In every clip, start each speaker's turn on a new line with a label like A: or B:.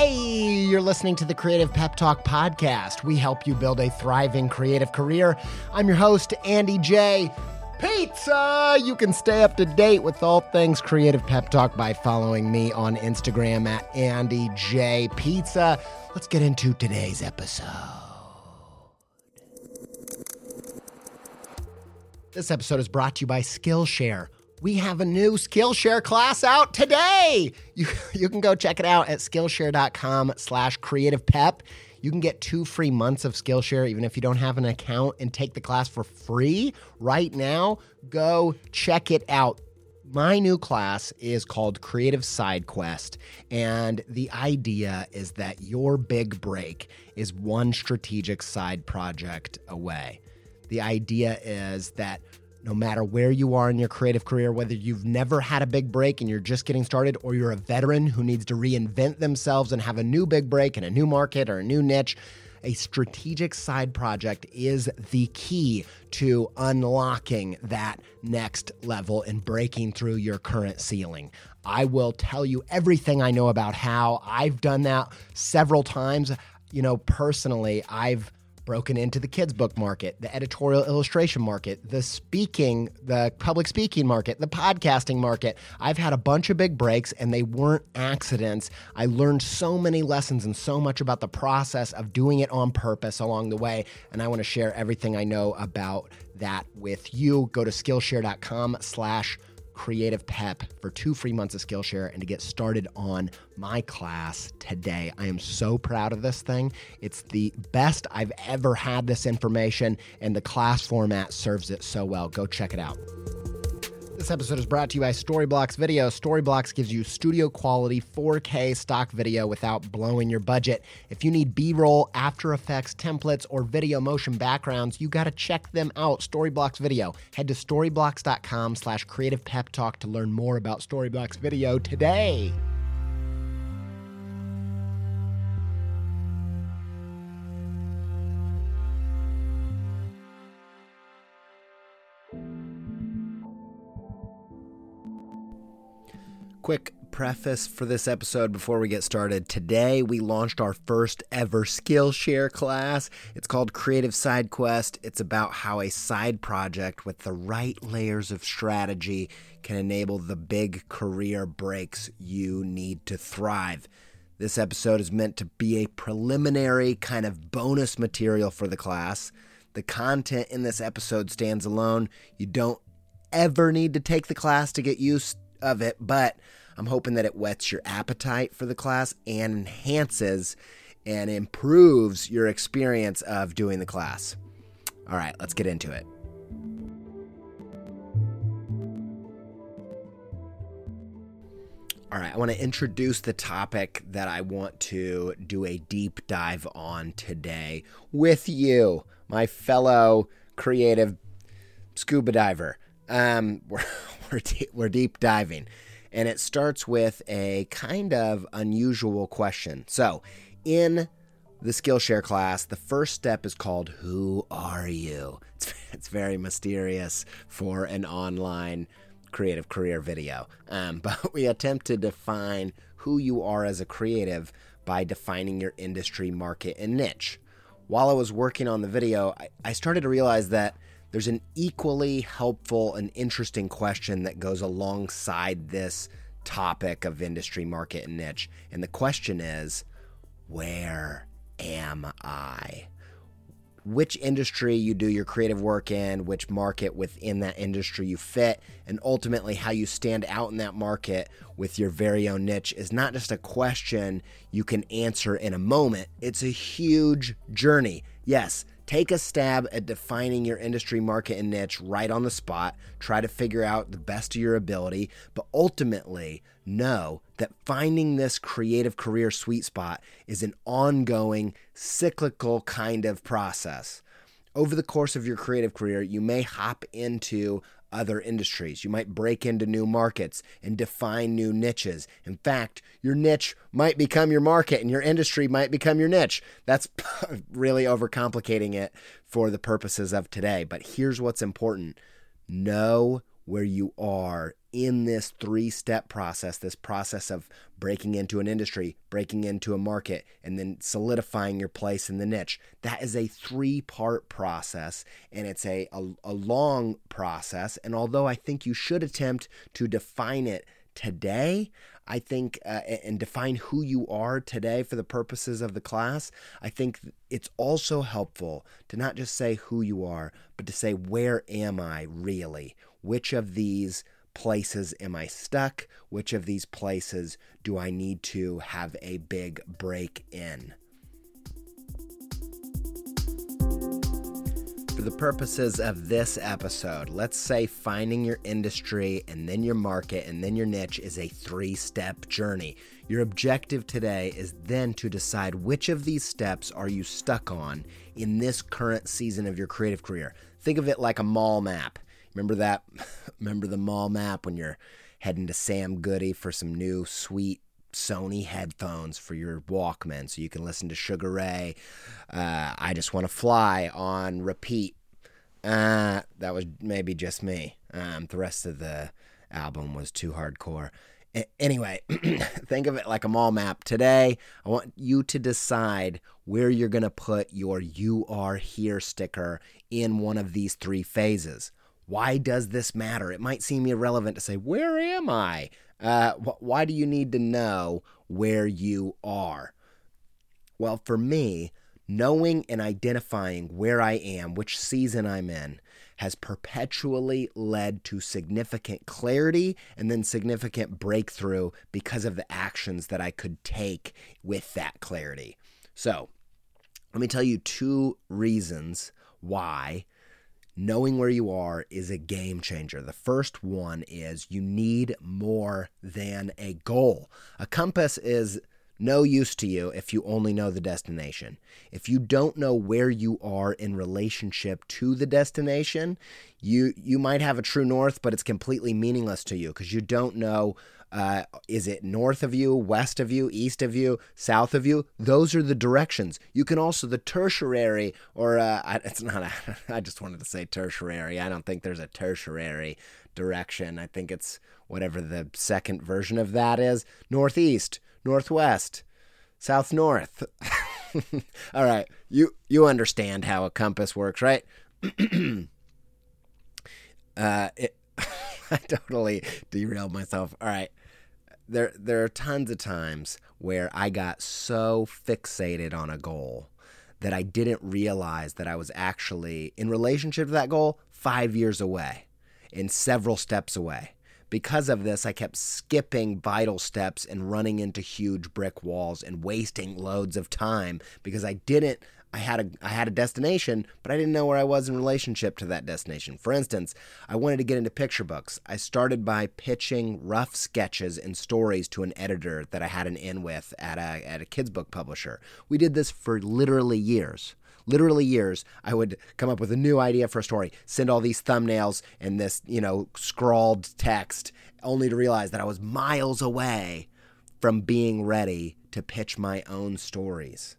A: Hey, you're listening to the Creative Pep Talk podcast. We help you build a thriving creative career. I'm your host, Andy J. Pizza! You can stay up to date with all things Creative Pep Talk by following me on Instagram at Andy J. Pizza. Let's get into today's episode. This episode is brought to you by Skillshare we have a new Skillshare class out today. You, you can go check it out at Skillshare.com slash creative pep. You can get two free months of Skillshare even if you don't have an account and take the class for free right now. Go check it out. My new class is called Creative Side Quest, and the idea is that your big break is one strategic side project away. The idea is that no matter where you are in your creative career, whether you've never had a big break and you're just getting started, or you're a veteran who needs to reinvent themselves and have a new big break in a new market or a new niche, a strategic side project is the key to unlocking that next level and breaking through your current ceiling. I will tell you everything I know about how I've done that several times. You know, personally, I've broken into the kids book market, the editorial illustration market, the speaking, the public speaking market, the podcasting market. I've had a bunch of big breaks and they weren't accidents. I learned so many lessons and so much about the process of doing it on purpose along the way. And I want to share everything I know about that with you. Go to Skillshare.com slash Creative Pep for two free months of Skillshare and to get started on my class today. I am so proud of this thing. It's the best I've ever had this information, and the class format serves it so well. Go check it out. This episode is brought to you by Storyblocks Video. Storyblocks gives you studio quality 4K stock video without blowing your budget. If you need B roll, After Effects, templates, or video motion backgrounds, you got to check them out. Storyblocks Video. Head to storyblocks.com slash creative pep talk to learn more about Storyblocks Video today. Quick preface for this episode before we get started. Today, we launched our first ever Skillshare class. It's called Creative Side Quest. It's about how a side project with the right layers of strategy can enable the big career breaks you need to thrive. This episode is meant to be a preliminary kind of bonus material for the class. The content in this episode stands alone. You don't ever need to take the class to get used of it, but I'm hoping that it whets your appetite for the class and enhances and improves your experience of doing the class. All right, let's get into it. All right, I want to introduce the topic that I want to do a deep dive on today with you, my fellow creative scuba diver. Um, we're we're, we're deep diving and it starts with a kind of unusual question. So, in the Skillshare class, the first step is called Who Are You? It's, it's very mysterious for an online creative career video. Um, but we attempt to define who you are as a creative by defining your industry, market, and niche. While I was working on the video, I, I started to realize that there's an equally helpful and interesting question that goes alongside this topic of industry, market, and niche. And the question is where am I? Which industry you do your creative work in, which market within that industry you fit, and ultimately how you stand out in that market with your very own niche is not just a question you can answer in a moment. It's a huge journey. Yes, Take a stab at defining your industry, market, and niche right on the spot. Try to figure out the best of your ability, but ultimately know that finding this creative career sweet spot is an ongoing, cyclical kind of process. Over the course of your creative career, you may hop into other industries. You might break into new markets and define new niches. In fact, your niche might become your market and your industry might become your niche. That's really overcomplicating it for the purposes of today. But here's what's important know where you are in this three step process, this process of breaking into an industry, breaking into a market, and then solidifying your place in the niche. That is a three part process and it's a, a, a, long process. And although I think you should attempt to define it today, I think, uh, and define who you are today for the purposes of the class, I think it's also helpful to not just say who you are, but to say, where am I really? Which of these places am I stuck? Which of these places do I need to have a big break in? For the purposes of this episode, let's say finding your industry and then your market and then your niche is a three step journey. Your objective today is then to decide which of these steps are you stuck on in this current season of your creative career. Think of it like a mall map. Remember that? Remember the mall map when you're heading to Sam Goody for some new sweet Sony headphones for your Walkman so you can listen to Sugar Ray. Uh, I just want to fly on repeat. Uh, that was maybe just me. Um, the rest of the album was too hardcore. A- anyway, think of it like a mall map. Today, I want you to decide where you're going to put your You Are Here sticker in one of these three phases. Why does this matter? It might seem irrelevant to say, Where am I? Uh, wh- why do you need to know where you are? Well, for me, knowing and identifying where I am, which season I'm in, has perpetually led to significant clarity and then significant breakthrough because of the actions that I could take with that clarity. So, let me tell you two reasons why knowing where you are is a game changer. The first one is you need more than a goal. A compass is no use to you if you only know the destination. If you don't know where you are in relationship to the destination, you you might have a true north, but it's completely meaningless to you because you don't know uh, is it north of you, west of you, east of you, south of you? Those are the directions. You can also the tertiary, or uh, it's not. A, I just wanted to say tertiary. I don't think there's a tertiary direction. I think it's whatever the second version of that is. Northeast, northwest, south north. All right, you you understand how a compass works, right? uh, it, I totally derailed myself. All right there there are tons of times where I got so fixated on a goal that I didn't realize that I was actually in relationship to that goal 5 years away and several steps away. Because of this, I kept skipping vital steps and running into huge brick walls and wasting loads of time because I didn't I had a I had a destination, but I didn't know where I was in relationship to that destination. For instance, I wanted to get into picture books. I started by pitching rough sketches and stories to an editor that I had an in with at a at a kids book publisher. We did this for literally years. Literally years, I would come up with a new idea for a story, send all these thumbnails and this, you know, scrawled text, only to realize that I was miles away from being ready to pitch my own stories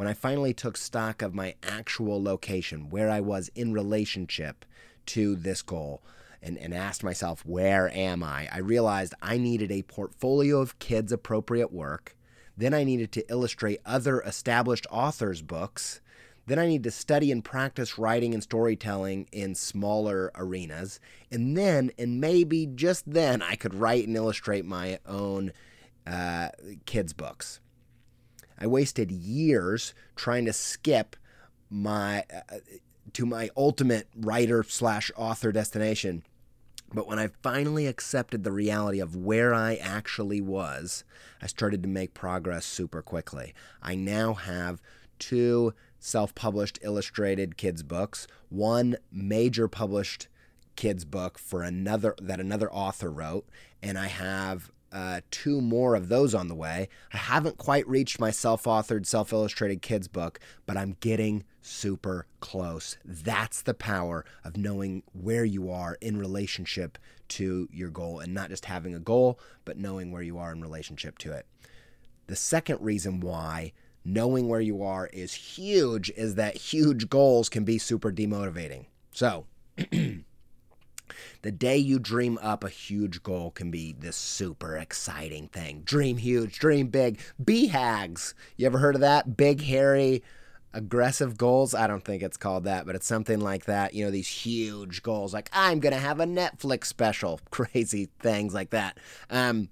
A: when I finally took stock of my actual location, where I was in relationship to this goal, and, and asked myself, where am I? I realized I needed a portfolio of kids' appropriate work. Then I needed to illustrate other established authors' books. Then I need to study and practice writing and storytelling in smaller arenas. And then, and maybe just then, I could write and illustrate my own uh, kids' books. I wasted years trying to skip my uh, to my ultimate writer slash author destination. But when I finally accepted the reality of where I actually was, I started to make progress super quickly. I now have two self published illustrated kids' books, one major published kids' book for another that another author wrote, and I have uh, two more of those on the way. I haven't quite reached my self authored, self illustrated kids book, but I'm getting super close. That's the power of knowing where you are in relationship to your goal and not just having a goal, but knowing where you are in relationship to it. The second reason why knowing where you are is huge is that huge goals can be super demotivating. So, The day you dream up a huge goal can be this super exciting thing. Dream huge, dream big. BHAGs. You ever heard of that? Big, hairy, aggressive goals. I don't think it's called that, but it's something like that. You know, these huge goals, like I'm going to have a Netflix special, crazy things like that. Um,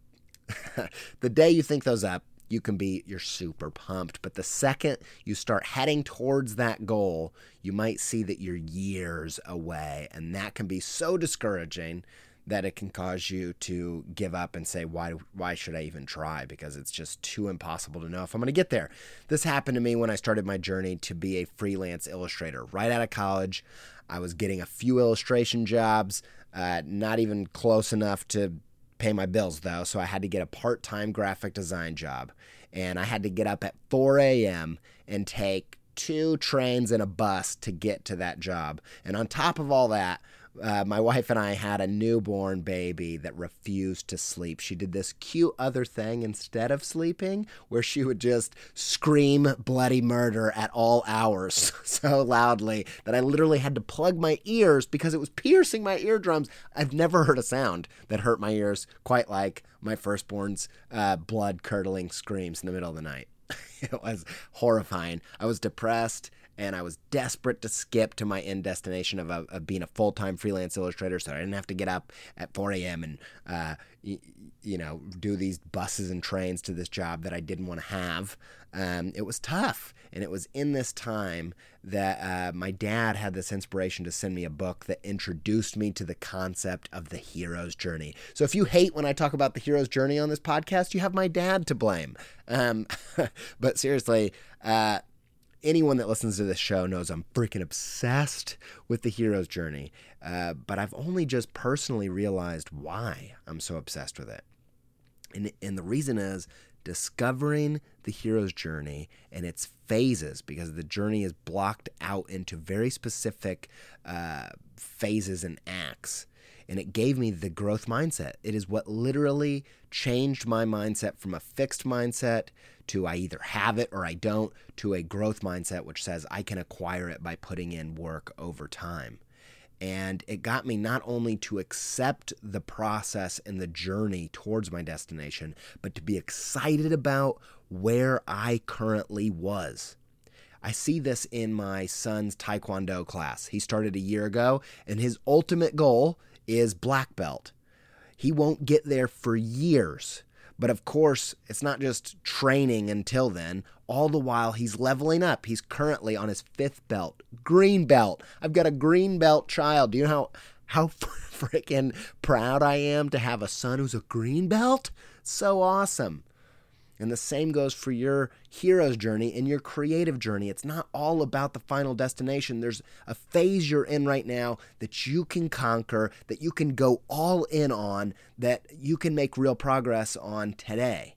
A: the day you think those up, you can be you're super pumped but the second you start heading towards that goal you might see that you're years away and that can be so discouraging that it can cause you to give up and say why why should I even try because it's just too impossible to know if I'm going to get there. This happened to me when I started my journey to be a freelance illustrator. Right out of college, I was getting a few illustration jobs, uh, not even close enough to pay my bills though, so I had to get a part-time graphic design job. And I had to get up at 4 a.m. and take two trains and a bus to get to that job. And on top of all that, uh, my wife and I had a newborn baby that refused to sleep. She did this cute other thing instead of sleeping, where she would just scream bloody murder at all hours so loudly that I literally had to plug my ears because it was piercing my eardrums. I've never heard a sound that hurt my ears quite like my firstborn's uh, blood curdling screams in the middle of the night. it was horrifying. I was depressed and I was desperate to skip to my end destination of, of being a full time freelance illustrator, so I didn't have to get up at 4 a.m. and uh, y- you know do these buses and trains to this job that I didn't want to have. Um, it was tough, and it was in this time that uh, my dad had this inspiration to send me a book that introduced me to the concept of the hero's journey. So if you hate when I talk about the hero's journey on this podcast, you have my dad to blame. Um, but seriously. Uh, anyone that listens to this show knows I'm freaking obsessed with the hero's journey. Uh, but I've only just personally realized why I'm so obsessed with it. And, and the reason is discovering the hero's journey and its phases, because the journey is blocked out into very specific uh, phases and acts and it gave me the growth mindset. It is what literally changed my mindset from a fixed mindset to I either have it or I don't to a growth mindset, which says I can acquire it by putting in work over time. And it got me not only to accept the process and the journey towards my destination, but to be excited about where I currently was. I see this in my son's Taekwondo class. He started a year ago, and his ultimate goal is black belt. He won't get there for years. But of course, it's not just training until then. All the while, he's leveling up. He's currently on his fifth belt, green belt. I've got a green belt child. Do you know how, how freaking proud I am to have a son who's a green belt? So awesome. And the same goes for your hero's journey and your creative journey. It's not all about the final destination. There's a phase you're in right now that you can conquer, that you can go all in on, that you can make real progress on today.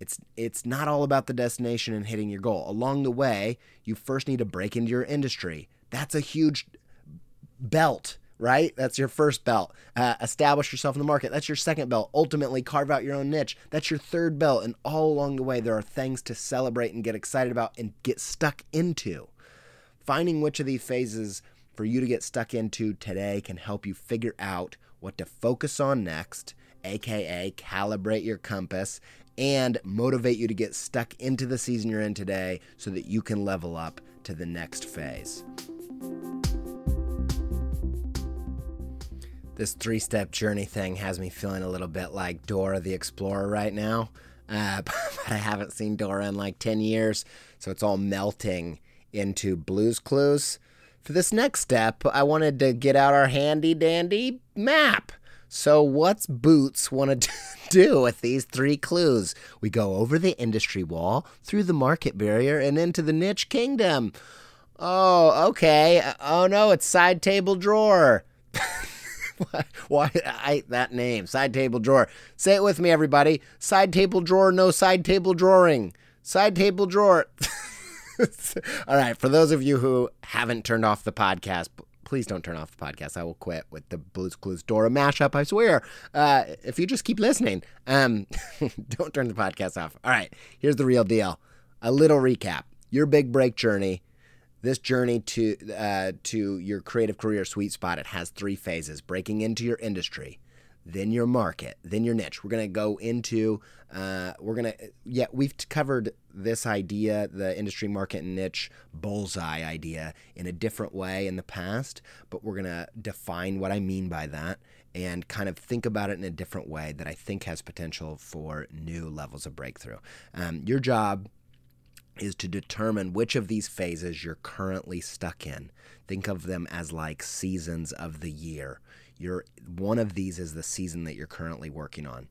A: It's it's not all about the destination and hitting your goal. Along the way, you first need to break into your industry. That's a huge belt right? That's your first belt. Uh, establish yourself in the market. That's your second belt. Ultimately, carve out your own niche. That's your third belt. And all along the way, there are things to celebrate and get excited about and get stuck into. Finding which of these phases for you to get stuck into today can help you figure out what to focus on next, aka calibrate your compass, and motivate you to get stuck into the season you're in today so that you can level up to the next phase. This three step journey thing has me feeling a little bit like Dora the Explorer right now. Uh, but I haven't seen Dora in like 10 years, so it's all melting into Blues Clues. For this next step, I wanted to get out our handy dandy map. So, what's Boots want to do with these three clues? We go over the industry wall, through the market barrier, and into the niche kingdom. Oh, okay. Oh no, it's side table drawer. Why I that name? Side table drawer. Say it with me, everybody. Side table drawer, no side table drawing. Side table drawer. All right. For those of you who haven't turned off the podcast, please don't turn off the podcast. I will quit with the Blues Clues Dora mashup. I swear. Uh, if you just keep listening, um, don't turn the podcast off. All right. Here's the real deal. A little recap. Your big break journey this journey to uh, to your creative career sweet spot, it has three phases: breaking into your industry, then your market, then your niche. We're gonna go into uh, we're gonna yeah we've covered this idea, the industry market and niche bullseye idea, in a different way in the past, but we're gonna define what I mean by that and kind of think about it in a different way that I think has potential for new levels of breakthrough. Um, your job is to determine which of these phases you're currently stuck in. Think of them as like seasons of the year. You're one of these is the season that you're currently working on.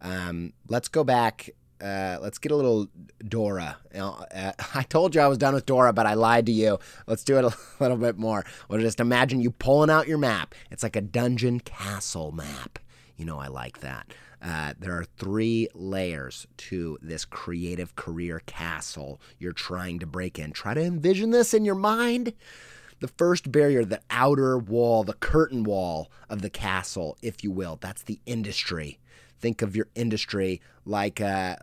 A: Um, let's go back. Uh, let's get a little Dora. You know, uh, I told you I was done with Dora, but I lied to you. Let's do it a little bit more. Well, just imagine you pulling out your map. It's like a dungeon castle map. You know, I like that. Uh, there are three layers to this creative career castle you're trying to break in. Try to envision this in your mind. The first barrier, the outer wall, the curtain wall of the castle, if you will, that's the industry. Think of your industry like uh,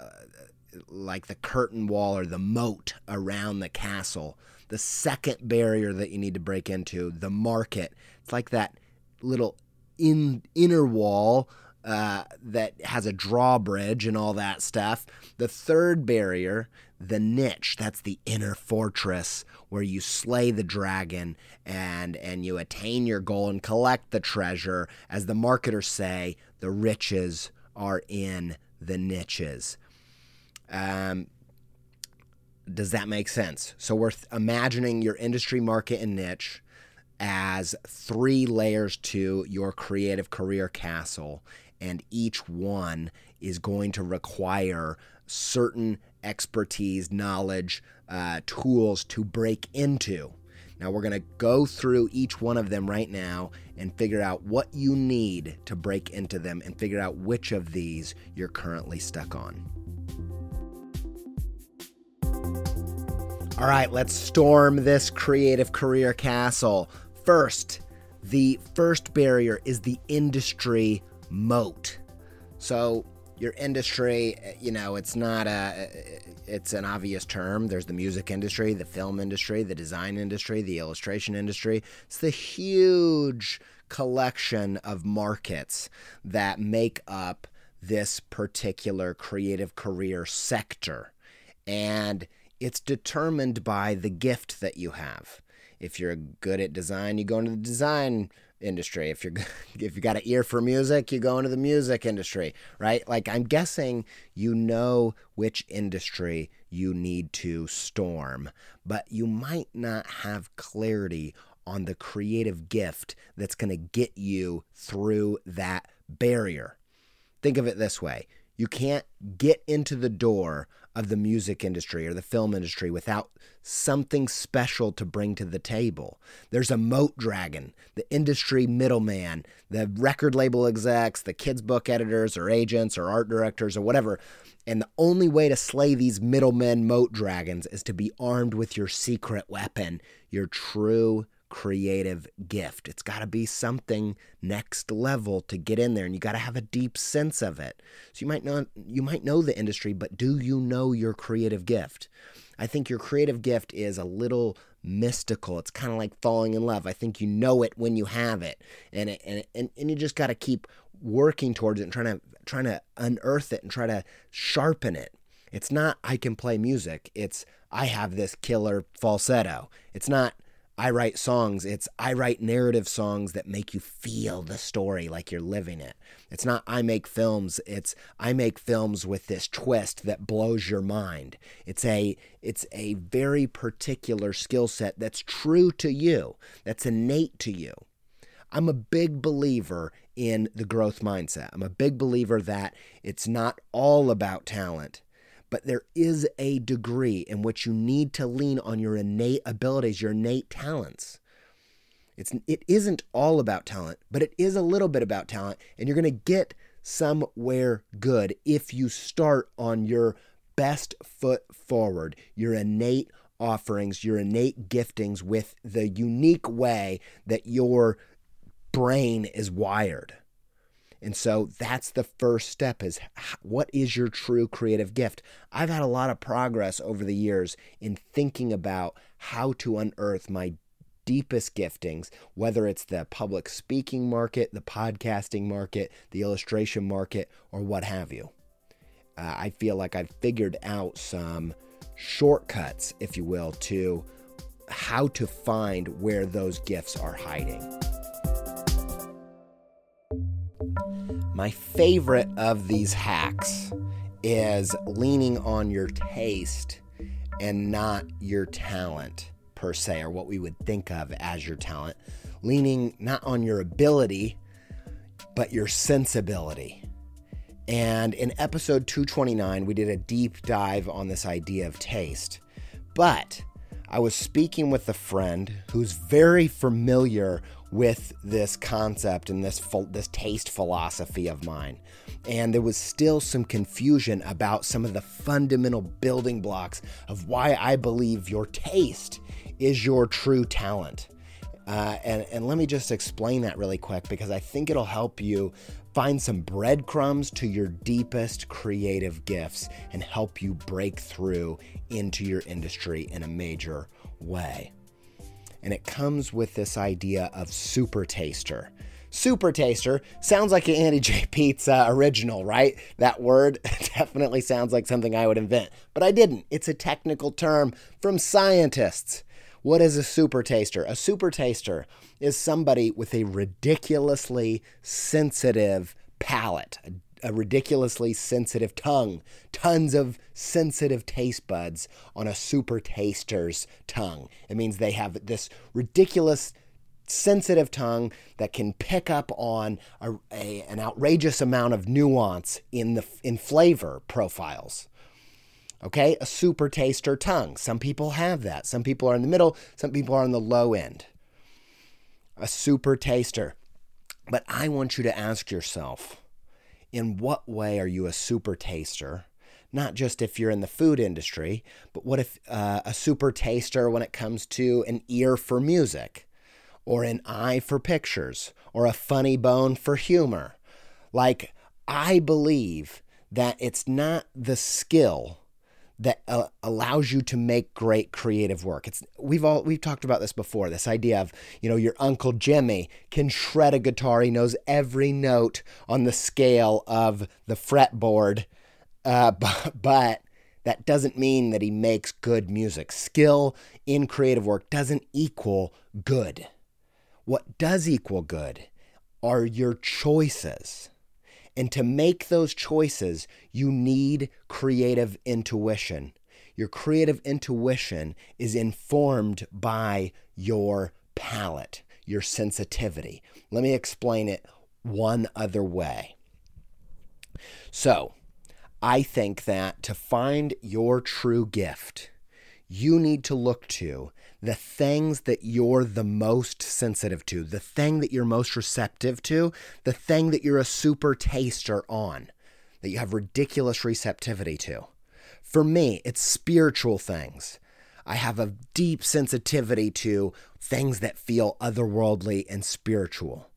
A: like the curtain wall or the moat around the castle. The second barrier that you need to break into, the market. It's like that little in inner wall uh, that has a drawbridge and all that stuff. The third barrier, the niche, that's the inner fortress where you slay the dragon and and you attain your goal and collect the treasure. As the marketers say, the riches are in the niches. Um, does that make sense? So we're th- imagining your industry, market, and niche as three layers to your creative career castle and each one is going to require certain expertise, knowledge, uh, tools to break into. Now, we're going to go through each one of them right now and figure out what you need to break into them and figure out which of these you're currently stuck on. All right, let's storm this creative career castle. First, the first barrier is the industry moat. So your industry, you know, it's not a it's an obvious term. There's the music industry, the film industry, the design industry, the illustration industry. It's the huge collection of markets that make up this particular creative career sector. And it's determined by the gift that you have. If you're good at design, you go into the design industry. If you're if you got an ear for music, you go into the music industry, right? Like I'm guessing you know which industry you need to storm, but you might not have clarity on the creative gift that's going to get you through that barrier. Think of it this way. You can't get into the door of the music industry or the film industry without something special to bring to the table. There's a moat dragon, the industry middleman, the record label execs, the kids' book editors or agents or art directors or whatever. And the only way to slay these middlemen moat dragons is to be armed with your secret weapon, your true creative gift. It's got to be something next level to get in there and you got to have a deep sense of it. So you might not you might know the industry, but do you know your creative gift? I think your creative gift is a little mystical. It's kind of like falling in love. I think you know it when you have it. And it, and and, and you just got to keep working towards it and trying to trying to unearth it and try to sharpen it. It's not I can play music. It's I have this killer falsetto. It's not I write songs. It's I write narrative songs that make you feel the story like you're living it. It's not I make films. It's I make films with this twist that blows your mind. It's a it's a very particular skill set that's true to you. That's innate to you. I'm a big believer in the growth mindset. I'm a big believer that it's not all about talent but there is a degree in which you need to lean on your innate abilities, your innate talents. It's it isn't all about talent, but it is a little bit about talent, and you're going to get somewhere good if you start on your best foot forward, your innate offerings, your innate giftings with the unique way that your brain is wired. And so that's the first step is what is your true creative gift? I've had a lot of progress over the years in thinking about how to unearth my deepest giftings, whether it's the public speaking market, the podcasting market, the illustration market, or what have you. Uh, I feel like I've figured out some shortcuts, if you will, to how to find where those gifts are hiding. My favorite of these hacks is leaning on your taste and not your talent per se, or what we would think of as your talent. Leaning not on your ability, but your sensibility. And in episode 229, we did a deep dive on this idea of taste. But I was speaking with a friend who's very familiar with this concept and this this taste philosophy of mine. And there was still some confusion about some of the fundamental building blocks of why I believe your taste is your true talent. Uh, and, and let me just explain that really quick because I think it'll help you find some breadcrumbs to your deepest creative gifts and help you break through into your industry in a major way and it comes with this idea of super taster. Super taster sounds like an Andy J. Pizza original, right? That word definitely sounds like something I would invent, but I didn't. It's a technical term from scientists. What is a super taster? A super taster is somebody with a ridiculously sensitive palate, a a ridiculously sensitive tongue, tons of sensitive taste buds on a super taster's tongue. It means they have this ridiculous sensitive tongue that can pick up on a, a, an outrageous amount of nuance in the in flavor profiles. Okay, a super taster tongue. Some people have that. Some people are in the middle, some people are on the low end. A super taster. But I want you to ask yourself, in what way are you a super taster? Not just if you're in the food industry, but what if uh, a super taster when it comes to an ear for music, or an eye for pictures, or a funny bone for humor? Like, I believe that it's not the skill that uh, allows you to make great creative work. It's we've all we've talked about this before. This idea of you know your uncle Jimmy can shred a guitar. He knows every note on the scale of the fretboard, uh, but, but that doesn't mean that he makes good music. Skill in creative work doesn't equal good. What does equal good are your choices. And to make those choices, you need creative intuition. Your creative intuition is informed by your palate, your sensitivity. Let me explain it one other way. So, I think that to find your true gift, you need to look to the things that you're the most sensitive to, the thing that you're most receptive to, the thing that you're a super taster on, that you have ridiculous receptivity to. For me, it's spiritual things. I have a deep sensitivity to things that feel otherworldly and spiritual.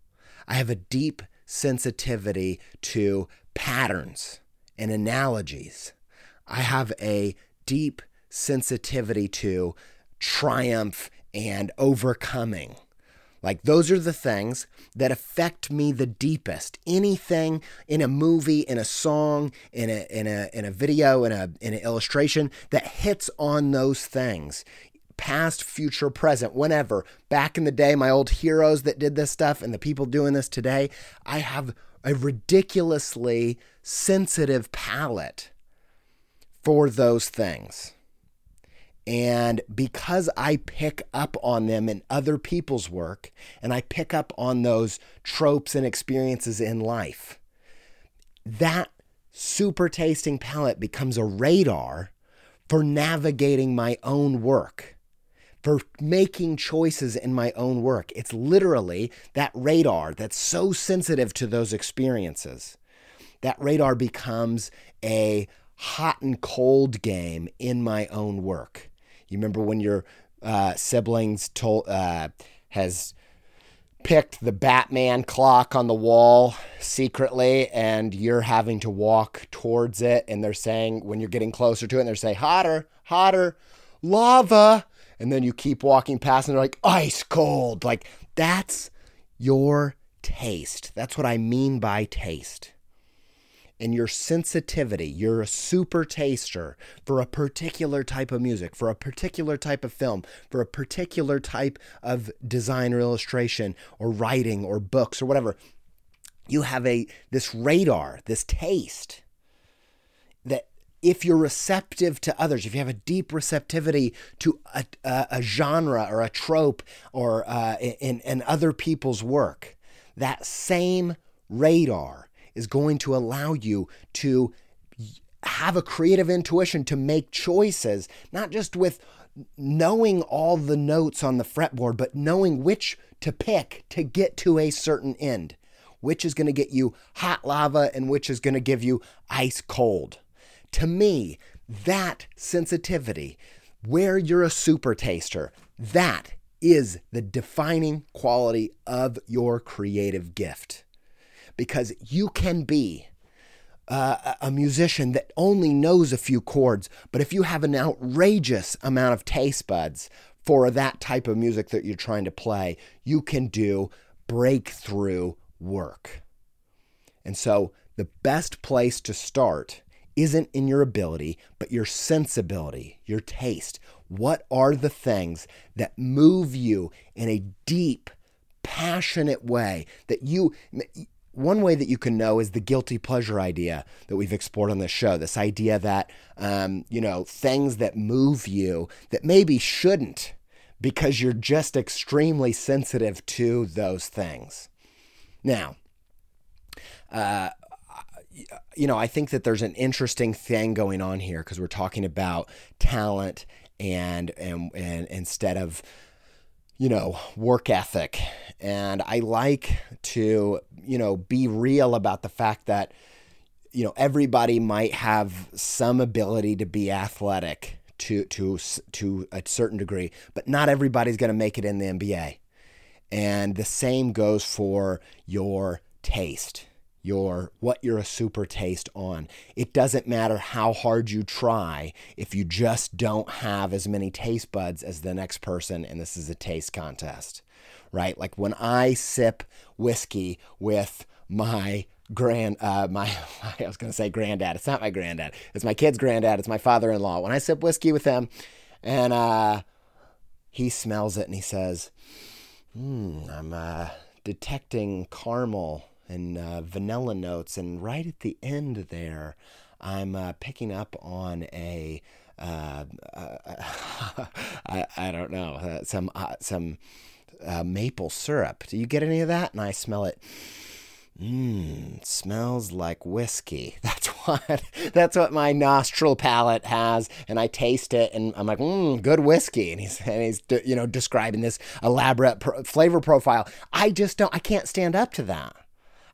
A: I have a deep sensitivity to patterns and analogies. I have a deep sensitivity to triumph and overcoming. Like, those are the things that affect me the deepest. Anything in a movie, in a song, in a, in a, in a video, in, a, in an illustration that hits on those things past, future, present, whenever. Back in the day, my old heroes that did this stuff and the people doing this today, I have a ridiculously sensitive palate for those things. And because I pick up on them in other people's work, and I pick up on those tropes and experiences in life, that super tasting palette becomes a radar for navigating my own work, for making choices in my own work. It's literally that radar that's so sensitive to those experiences. That radar becomes a hot and cold game in my own work. You remember when your uh, siblings told uh, has picked the Batman clock on the wall secretly and you're having to walk towards it and they're saying when you're getting closer to it and they're saying hotter, hotter, lava and then you keep walking past and they're like ice cold. Like that's your taste. That's what I mean by taste and your sensitivity, you're a super taster for a particular type of music, for a particular type of film, for a particular type of design or illustration or writing or books or whatever. You have a this radar, this taste that if you're receptive to others, if you have a deep receptivity to a, a, a genre or a trope or uh, in, in other people's work, that same radar is going to allow you to have a creative intuition to make choices, not just with knowing all the notes on the fretboard, but knowing which to pick to get to a certain end. Which is going to get you hot lava and which is going to give you ice cold. To me, that sensitivity, where you're a super taster, that is the defining quality of your creative gift because you can be uh, a musician that only knows a few chords, but if you have an outrageous amount of taste buds for that type of music that you're trying to play, you can do breakthrough work. And so the best place to start isn't in your ability, but your sensibility, your taste. What are the things that move you in a deep, passionate way that you one way that you can know is the guilty pleasure idea that we've explored on this show. This idea that, um, you know, things that move you that maybe shouldn't because you're just extremely sensitive to those things. Now, uh, you know, I think that there's an interesting thing going on here because we're talking about talent and, and, and instead of, you know, work ethic. And I like to, you know, be real about the fact that, you know, everybody might have some ability to be athletic to to to a certain degree, but not everybody's going to make it in the NBA. And the same goes for your taste your what you're a super taste on. It doesn't matter how hard you try if you just don't have as many taste buds as the next person and this is a taste contest. Right? Like when I sip whiskey with my grand uh my I was going to say granddad. It's not my granddad. It's my kid's granddad. It's my father-in-law. When I sip whiskey with him and uh he smells it and he says, "Hmm, I'm uh detecting caramel and uh, vanilla notes. And right at the end there, I'm uh, picking up on a uh, I, I don't know uh, some uh, some maple syrup. Do you get any of that? And I smell it. Mmm, smells like whiskey. That's what that's what my nostril palate has, and I taste it, and I'm like, mmm, good whiskey. And he's and he's you know describing this elaborate pro- flavor profile. I just don't. I can't stand up to that.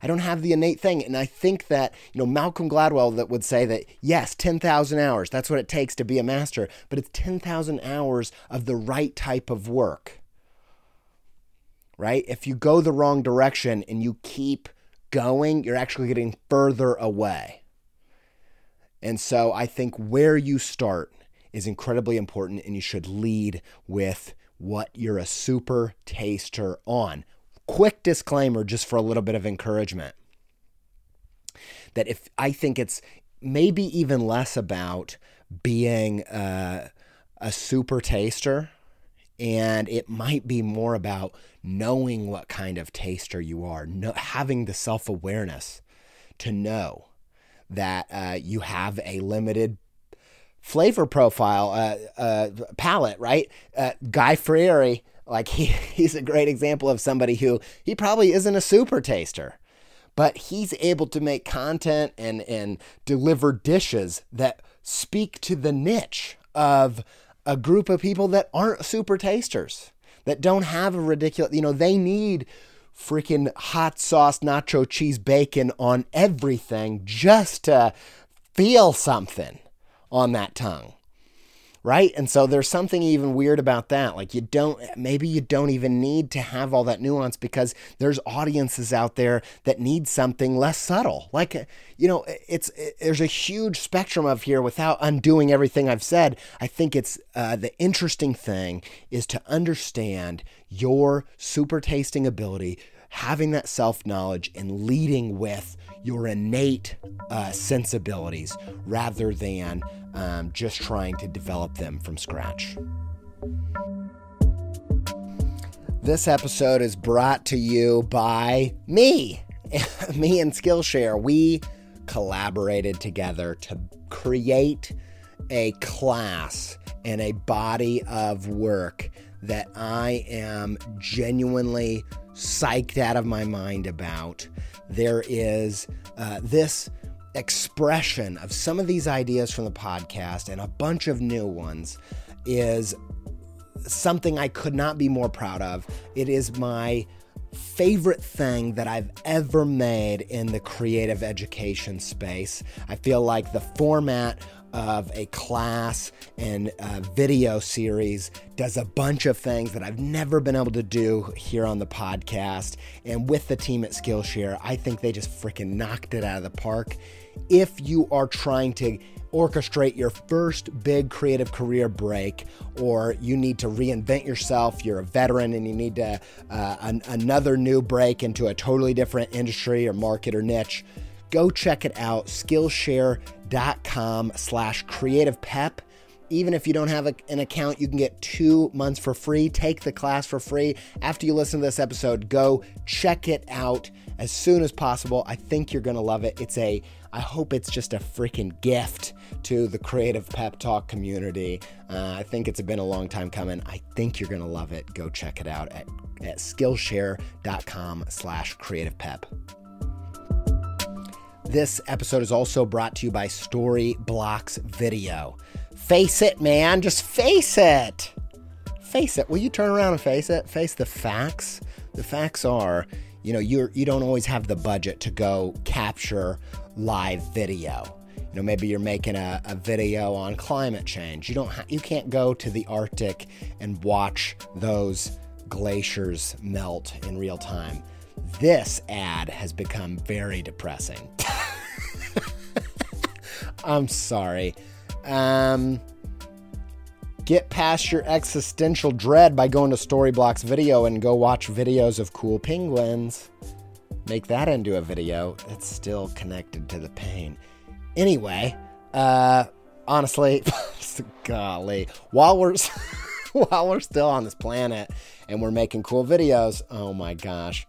A: I don't have the innate thing. And I think that, you know, Malcolm Gladwell that would say that, yes, 10,000 hours, that's what it takes to be a master, but it's 10,000 hours of the right type of work. Right? If you go the wrong direction and you keep going, you're actually getting further away. And so I think where you start is incredibly important, and you should lead with what you're a super taster on quick disclaimer just for a little bit of encouragement that if I think it's maybe even less about being a super taster and it might be more about knowing what kind of taster you are, know, having the self awareness to know that uh, you have a limited flavor profile, uh, uh, right? Uh, Guy Fieri like he, he's a great example of somebody who he probably isn't a super taster, but he's able to make content and and deliver dishes that speak to the niche of a group of people that aren't super tasters, that don't have a ridiculous, you know, they need freaking hot sauce, nacho cheese, bacon on everything just to feel something on that tongue right? And so there's something even weird about that. Like you don't maybe you don't even need to have all that nuance because there's audiences out there that need something less subtle. Like you know, it's it, there's a huge spectrum of here without undoing everything I've said. I think it's uh, the interesting thing is to understand your super tasting ability, having that self knowledge, and leading with your innate uh, sensibilities rather than um, just trying to develop them from scratch. This episode is brought to you by me, me and Skillshare. We collaborated together to create a class and a body of work that I am genuinely psyched out of my mind about. There is uh, this expression of some of these ideas from the podcast and a bunch of new ones is something I could not be more proud of. It is my favorite thing that I've ever made in the creative education space. I feel like the format of a class and a video series does a bunch of things that I've never been able to do here on the podcast. And with the team at Skillshare, I think they just freaking knocked it out of the park. If you are trying to orchestrate your first big creative career break, or you need to reinvent yourself, you're a veteran and you need to uh, an, another new break into a totally different industry or market or niche, go check it out. Skillshare.com slash creative pep. Even if you don't have a, an account, you can get two months for free. Take the class for free. After you listen to this episode, go check it out as soon as possible. I think you're going to love it. It's a I hope it's just a freaking gift to the creative pep talk community. Uh, I think it's been a long time coming. I think you're gonna love it. Go check it out at, at Skillshare.com slash creative pep. This episode is also brought to you by Storyblocks Video. Face it, man. Just face it. Face it. Will you turn around and face it? Face the facts. The facts are, you know, you're you don't always have the budget to go capture live video. You know, maybe you're making a, a video on climate change. You don't ha- you can't go to the Arctic and watch those glaciers melt in real time. This ad has become very depressing. I'm sorry. Um, get past your existential dread by going to Storyblocks Video and go watch videos of cool penguins make that into a video, it's still connected to the pain. Anyway, uh, honestly, golly, while we're while we're still on this planet and we're making cool videos, oh my gosh,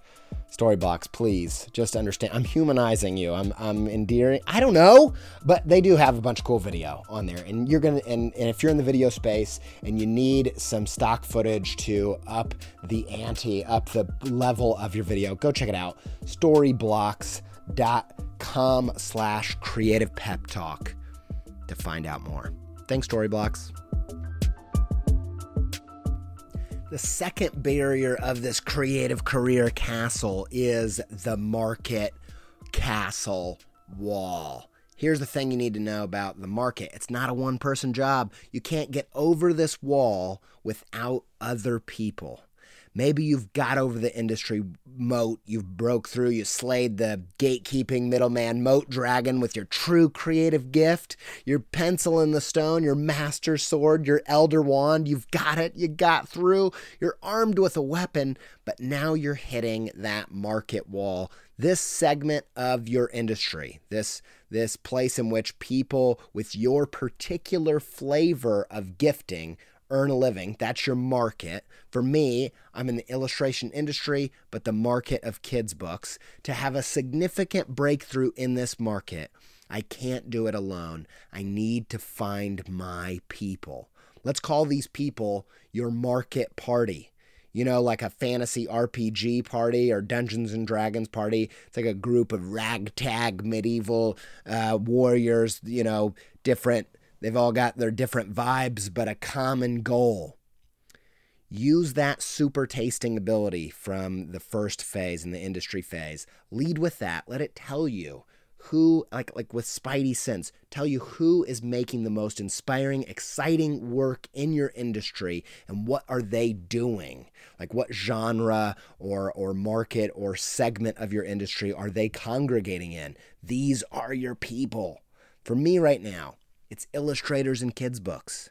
A: Storyblocks, please just understand. I'm humanizing you. I'm I'm endearing. I don't know, but they do have a bunch of cool video on there, and you're gonna and, and if you're in the video space and you need some stock footage to up the ante, up the level of your video, go check it out. Storyblocks.com slash creative pep talk to find out more. Thanks, Storyblocks. The second barrier of this creative career castle is the market castle wall. Here's the thing you need to know about the market it's not a one person job. You can't get over this wall without other people. Maybe you've got over the industry moat, you've broke through, you slayed the gatekeeping middleman moat dragon with your true creative gift, your pencil in the stone, your master sword, your elder wand. You've got it, you got through, you're armed with a weapon, but now you're hitting that market wall. This segment of your industry, this this place in which people with your particular flavor of gifting earn a living. That's your market. For me, I'm in the illustration industry, but the market of kids' books. To have a significant breakthrough in this market, I can't do it alone. I need to find my people. Let's call these people your market party. You know, like a fantasy RPG party or Dungeons and Dragons party. It's like a group of ragtag medieval uh, warriors, you know, different They've all got their different vibes, but a common goal. Use that super tasting ability from the first phase in the industry phase. Lead with that. Let it tell you who like like with Spidey Sense, tell you who is making the most inspiring, exciting work in your industry and what are they doing? Like what genre or or market or segment of your industry are they congregating in? These are your people. For me right now, it's illustrators and kids books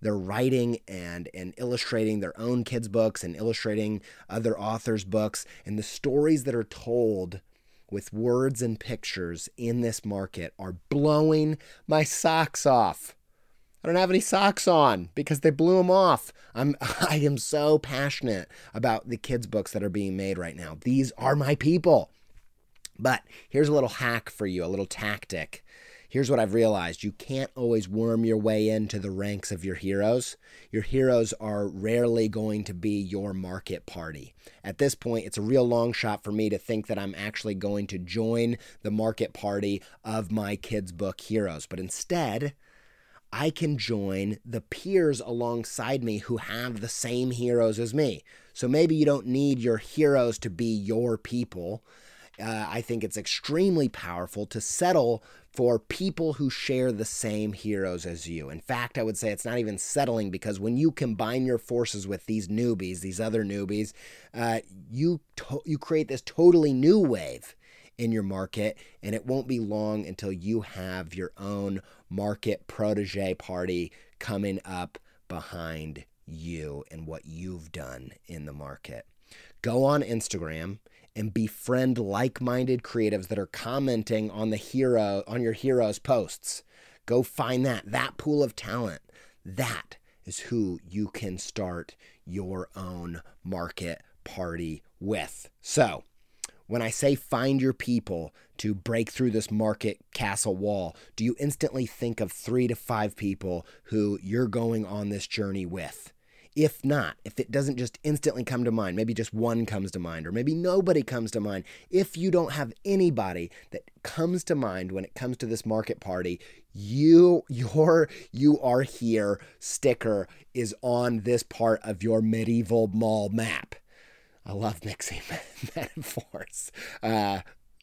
A: they're writing and and illustrating their own kids books and illustrating other authors books and the stories that are told with words and pictures in this market are blowing my socks off. I don't have any socks on because they blew them off. I'm I am so passionate about the kids books that are being made right now. These are my people. But here's a little hack for you, a little tactic here's what I've realized you can't always worm your way into the ranks of your heroes. Your heroes are rarely going to be your market party. At this point, it's a real long shot for me to think that I'm actually going to join the market party of my kids' book heroes. But instead, I can join the peers alongside me who have the same heroes as me. So maybe you don't need your heroes to be your people. Uh, I think it's extremely powerful to settle for people who share the same heroes as you. In fact, I would say it's not even settling because when you combine your forces with these newbies, these other newbies, uh, you to- you create this totally new wave in your market, and it won't be long until you have your own market protege party coming up behind you and what you've done in the market. Go on Instagram and befriend like-minded creatives that are commenting on the hero on your hero's posts. Go find that that pool of talent. That is who you can start your own market party with. So, when I say find your people to break through this market castle wall, do you instantly think of 3 to 5 people who you're going on this journey with? If not, if it doesn't just instantly come to mind, maybe just one comes to mind, or maybe nobody comes to mind, if you don't have anybody that comes to mind when it comes to this market party, you your you are here sticker is on this part of your medieval mall map. I love mixing metaphors. Uh,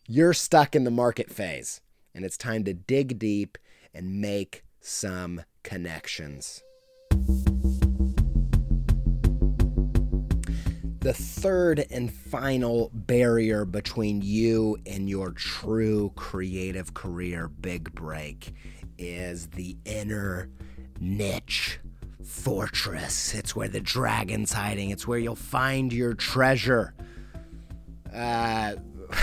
A: you're stuck in the market phase, and it's time to dig deep and make some connections. The third and final barrier between you and your true creative career big break is the inner niche fortress. It's where the dragon's hiding, it's where you'll find your treasure. Uh,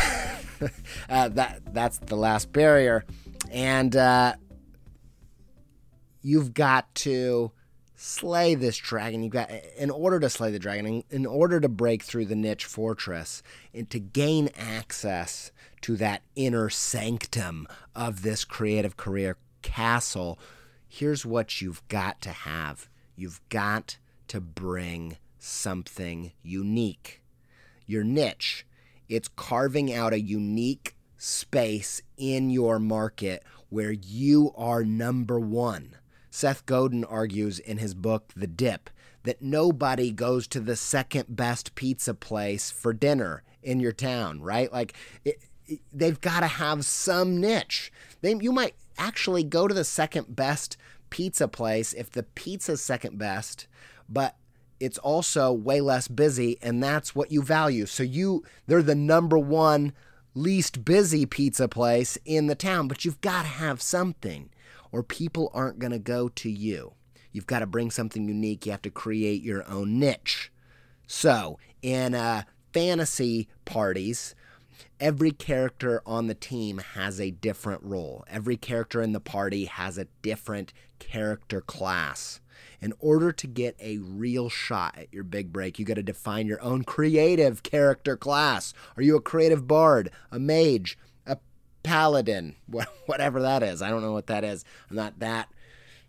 A: uh, that that's the last barrier, and uh, you've got to slay this dragon. you've got in order to slay the dragon, in, order to break through the niche fortress, and to gain access to that inner sanctum of this creative career castle. Here's what you've got to have. You've got to bring something unique. Your niche. It's carving out a unique space in your market where you are number one Seth Godin argues in his book, The Dip, that nobody goes to the second best pizza place for dinner in your town, right? Like, it, it, they've got to have some niche. They, you might actually go to the second best pizza place if the pizza's second best, but it's also way less busy, and that's what you value. So you, they're the number one least busy pizza place in the town, but you've got to have something or people aren't going to go to you. You've got to bring something unique. You have to create your own niche. So, in uh, fantasy parties, every character on the team has a different role. Every character in the party has a different character class. In order to get a real shot at your big break, you got to define your own creative character class. Are you a creative bard, a mage, paladin, whatever that is. I don't know what that is. I'm not that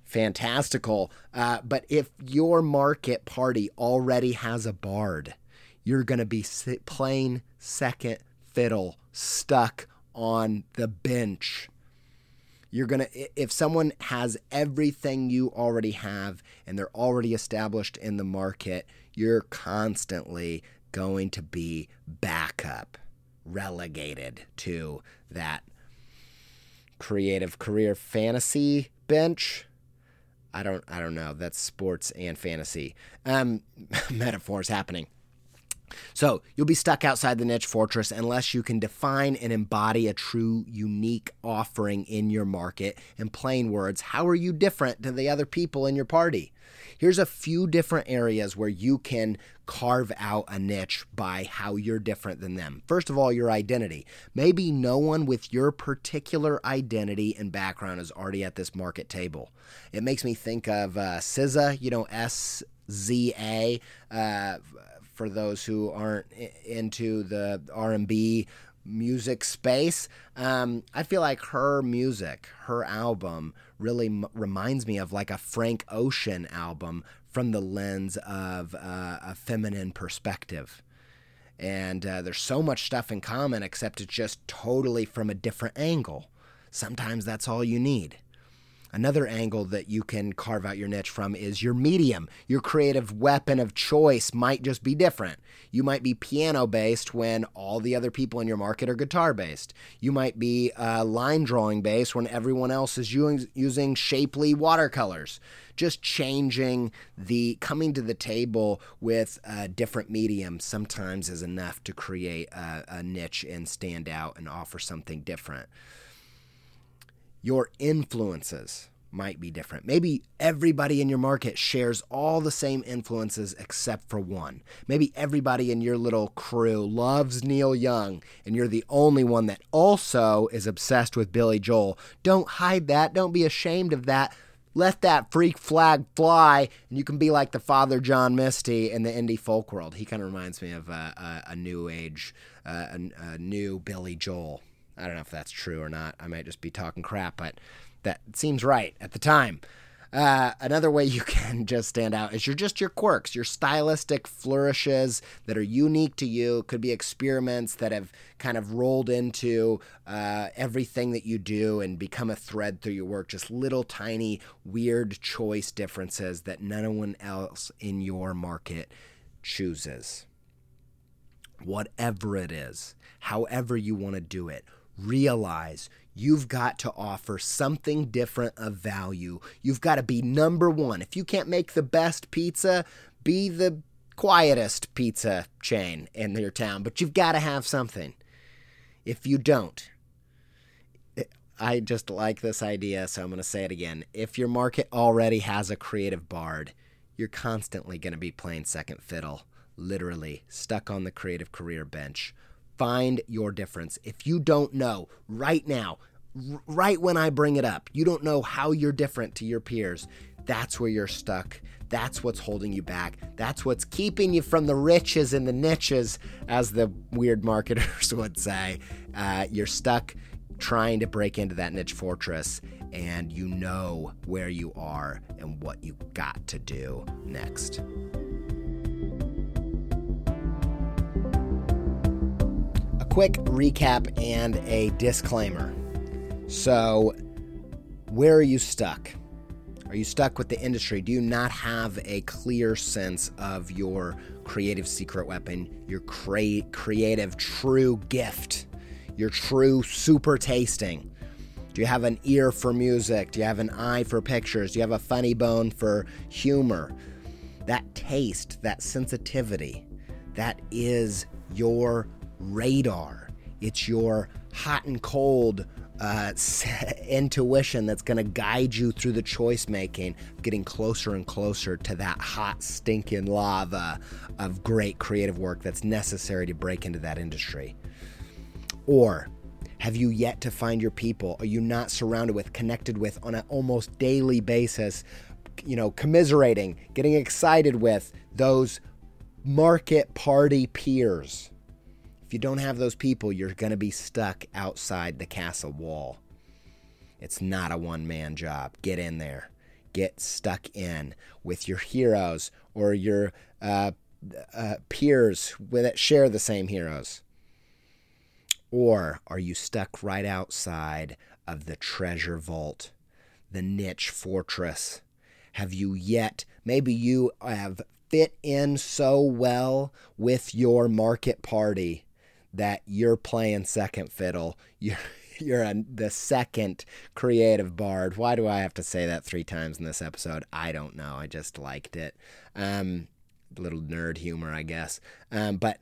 A: fantastical. Uh, but if your market party already has a bard, you're going to be playing second fiddle, stuck on the bench. You're going to, if someone has everything you already have and they're already established in the market, you're constantly going to be backup relegated to that creative career fantasy bench. I don't I don't know. That's sports and fantasy. Um, metaphors happening. So you'll be stuck outside the niche fortress unless you can define and embody a true unique offering in your market. In plain words, how are you different to the other people in your party? Here's a few different areas where you can carve out a niche by how you're different than them. First of all, your identity. Maybe no one with your particular identity and background is already at this market table. It makes me think of uh, SZA, you know, S Z A. Uh, for those who aren't into the R&B music space. Um, I feel like her music, her album, really m- reminds me of like a Frank Ocean album from the lens of uh, a feminine perspective. And uh, there's so much stuff in common, except it's just totally from a different angle. Sometimes that's all you need. Another angle that you can carve out your niche from is your medium. Your creative weapon of choice might just be different. You might be piano based when all the other people in your market are guitar based. You might be uh, line drawing based when everyone else is using, shapely watercolors. Just changing the coming to the table with a different medium sometimes is enough to create a, a niche and stand out and offer something different your influences might be different. Maybe everybody in your market shares all the same influences except for one. Maybe everybody in your little crew loves Neil Young and you're the only one that also is obsessed with Billy Joel. Don't hide that. Don't be ashamed of that. Let that freak flag fly, and you can be like the Father John Misty in the indie folk world. He kind of reminds me of a, a, a new age, uh, a, a new Billy Joel. I don't know if that's true or not. I might just be talking crap, but that seems right at the time. Uh, another way you can just stand out is you're just your quirks, your stylistic flourishes that are unique to you. Could be experiments that have kind of rolled into uh, everything that you do and become a thread through your work. Just little tiny weird choice differences that no one else in your market chooses. Whatever it is, however you want to do it, realize you've got to offer something different of value. You've got to be number one. If you can't make the best pizza, be the quietest pizza chain in your town, but you've got to have something. If you don't, I just like this idea, so I'm going to say it again. If your market already has a creative bard, you're constantly going to be playing second fiddle, literally stuck on the creative career bench Find your difference. If you don't know right now, r- right when I bring it up, you don't know how you're different to your peers, that's where you're stuck. That's what's holding you back. That's what's keeping you from the riches and the niches, as the weird marketers would say. Uh, you're stuck trying to break into that niche fortress, and you know where you are and what you got to do next. Quick recap and a disclaimer. So, where are you stuck? Are you stuck with the industry? Do you not have a clear sense of your creative secret weapon, your cre- creative true gift, your true super tasting? Do you have an ear for music? Do you have an eye for pictures? Do you have a funny bone for humor? That taste, that sensitivity, that is your radar. It's your hot and cold uh, intuition that's going to guide you through the choice making, getting closer and closer to that hot, stinking lava of great creative work that's necessary to break into that industry. Or have you yet to find your people? Are you not surrounded with, connected with on an almost daily basis, you know, commiserating, getting excited with those market party peers? You don't have those people, you're going to be stuck outside the castle wall. It's not a one man job. Get in there. Get stuck in with your heroes or your uh, uh, peers that share the same heroes. Or are you stuck right outside of the treasure vault, the niche fortress? Have you yet, maybe you have fit in so well with your market party that you're playing second fiddle. You're you're a, the second creative bard. Why do I have to say that three times in this episode? I don't know. I just liked it. Um, little nerd humor, I guess. Um, but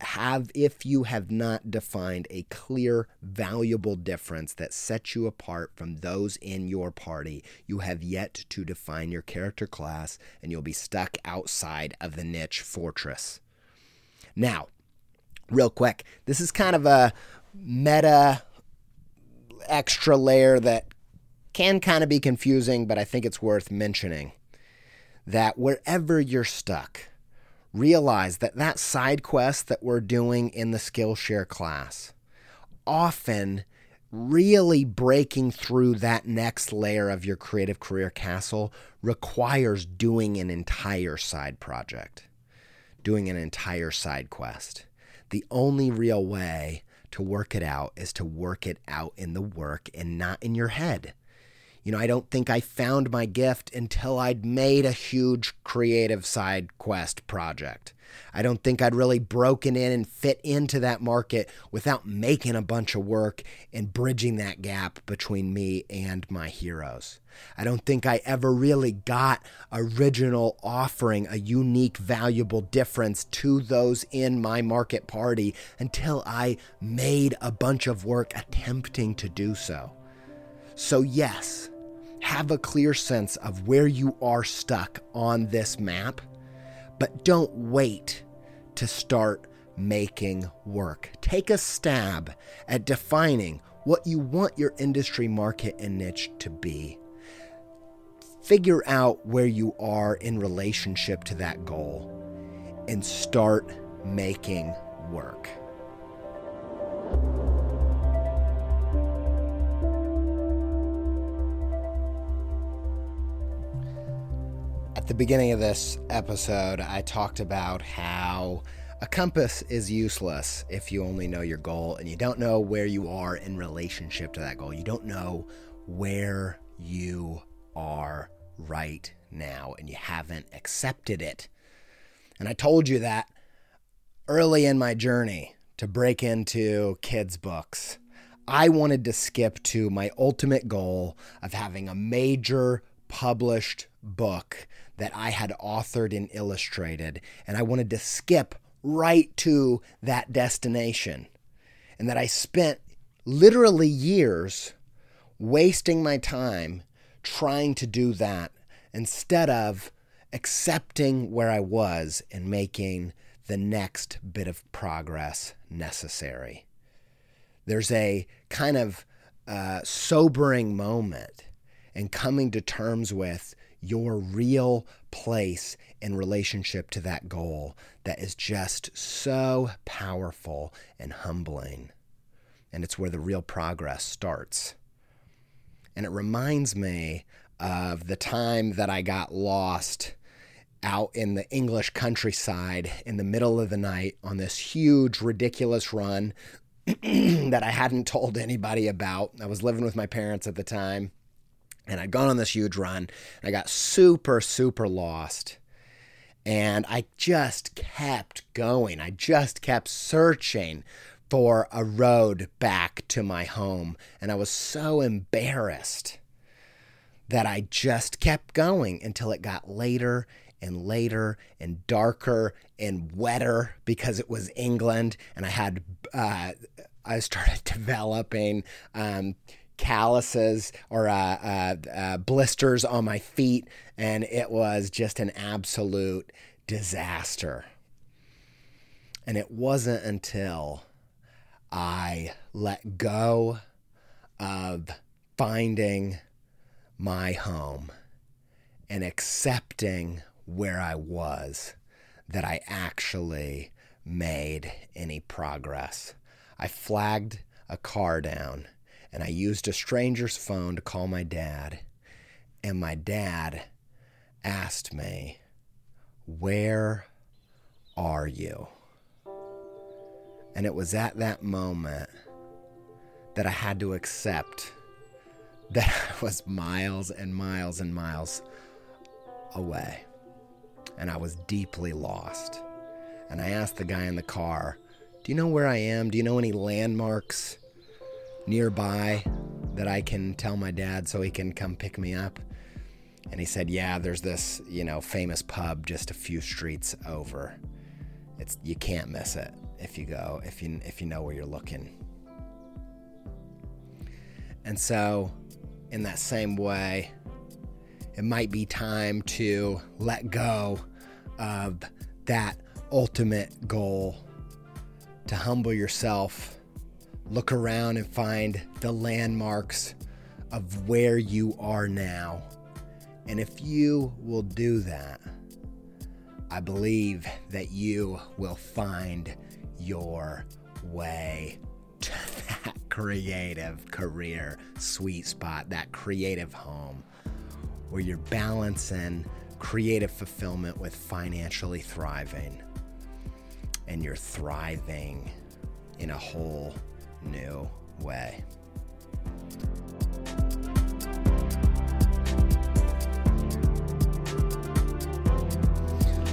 A: have if you have not defined a clear valuable difference that sets you apart from those in your party you have yet to define your character class and you'll be stuck outside of the niche fortress now real quick this is kind of a meta extra layer that can kind of be confusing but i think it's worth mentioning that wherever you're stuck realize that that side quest that we're doing in the Skillshare class often really breaking through that next layer of your creative career castle requires doing an entire side project, doing an entire side quest. The only real way to work it out is to work it out in the work and not in your head. You know, I don't think I found my gift until I'd made a huge creative side quest project. I don't think I'd really broken in and fit into that market without making a bunch of work and bridging that gap between me and my heroes. I don't think I ever really got original offering a unique, valuable difference to those in my market party until I made a bunch of work attempting to do so. So, yes, have a clear sense of where you are stuck on this map, but don't wait to start making work. Take a stab at defining what you want your industry market and niche to be. Figure out where you are in relationship to that goal and start making work. The beginning of this episode, I talked about how a compass is useless if you only know your goal and you don't know where you are in relationship to that goal. You don't know where you are right now and you haven't accepted it. And I told you that early in my journey to break into kids' books. I wanted to skip to my ultimate goal of having a major published book that I had authored and illustrated, and I wanted to skip right to that destination. And that I spent literally years wasting my time trying to do that instead of accepting where I was and making the next bit of progress necessary. There's a kind of uh, sobering moment and coming to terms with your real place in relationship to that goal that is just so powerful and humbling. And it's where the real progress starts. And it reminds me of the time that I got lost out in the English countryside in the middle of the night on this huge, ridiculous run that I hadn't told anybody about. I was living with my parents at the time and I'd gone on this huge run. And I got super, super lost. And I just kept going. I just kept searching for a road back to my home. And I was so embarrassed that I just kept going until it got later and later and darker and wetter because it was England. And I had, uh, I started developing um, calluses or uh, uh, uh, blisters on my feet, and it was just an absolute disaster. And it wasn't until I let go of finding my home and accepting where I was that I actually made any progress. I flagged a car down and I used a stranger's phone to call my dad. And my dad asked me, Where are you? And it was at that moment that I had to accept that I was miles and miles and miles away. And I was deeply lost. And I asked the guy in the car, Do you know where I am? Do you know any landmarks? Nearby that I can tell my dad so he can come pick me up? And he said, Yeah, there's this, you know, famous pub just a few streets over. It's you can't miss it if you go, if you if you know where you're looking. And so, in that same way, it might be time to let go of that ultimate goal, to humble yourself, look around and find the landmarks of where you are now. And if you will do that, I believe that you will find your way to that creative career sweet spot, that creative home where you're balancing creative fulfillment with financially thriving and you're thriving in a whole new way.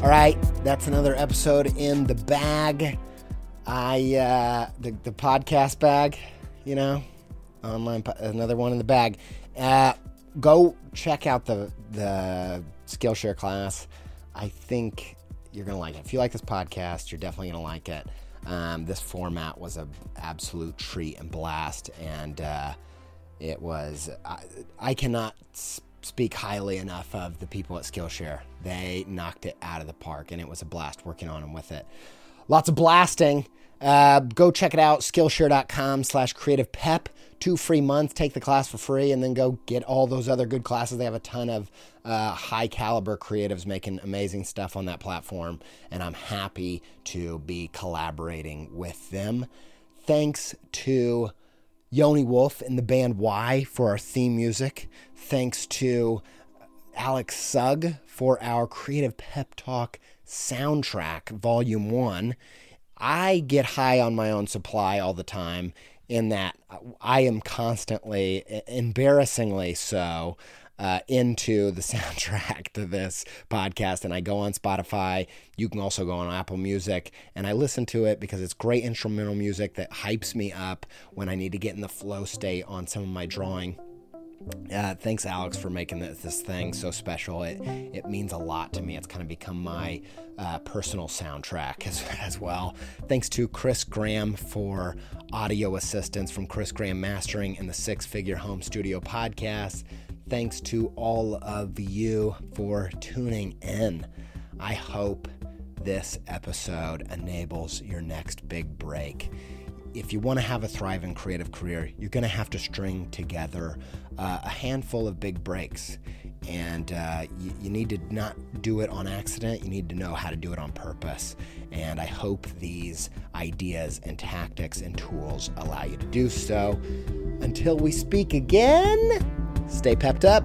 A: All right, that's another episode in the bag. I uh, the the podcast bag, you know, online another one in the bag. Uh, go check out the the Skillshare class. I think you're gonna like it. If you like this podcast, you're definitely gonna like it. Um, this format was an absolute treat and blast, and uh, it was. I, I cannot speak highly enough of the people at Skillshare. They knocked it out of the park, and it was a blast working on them with it. Lots of blasting. Uh, go check it out, Skillshare.com slash creative pep. Two free months. Take the class for free and then go get all those other good classes. They have a ton of uh, high caliber creatives making amazing stuff on that platform. And I'm happy to be collaborating with them. Thanks to Yoni Wolf and the band WHY? for our theme music. Thanks to Alex Sugg for our Creative Pep Talk soundtrack, Volume 1. I get high on my own supply all the time, in that I am constantly, embarrassingly so, uh, into the soundtrack to this podcast. And I go on Spotify. You can also go on Apple Music. And I listen to it because it's great instrumental music that hypes me up when I need to get in the flow state on some of my drawing. Uh, thanks, Alex, for making this, this, thing so special. It it means a lot to me. It's kind of become my uh, personal soundtrack as, as well. Thanks to Chris Graham for audio assistance from Chris Graham Mastering and the Six Figure Home Studio podcast. Thanks to all of you for tuning in. I hope this episode enables your next big break if you want to have a thriving creative career, you're going to have to string together uh, a handful of big breaks. And uh, you, you, need to not do it on accident. You need to know how to do it on purpose. And I hope these ideas and tactics and tools allow you to do so. Until we speak again, stay pepped up.